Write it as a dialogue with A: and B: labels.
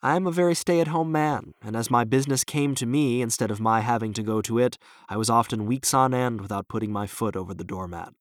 A: I am a very stay at home man, and as my business came to me instead of my having to go to it, I was often weeks on end without putting my foot over the doormat.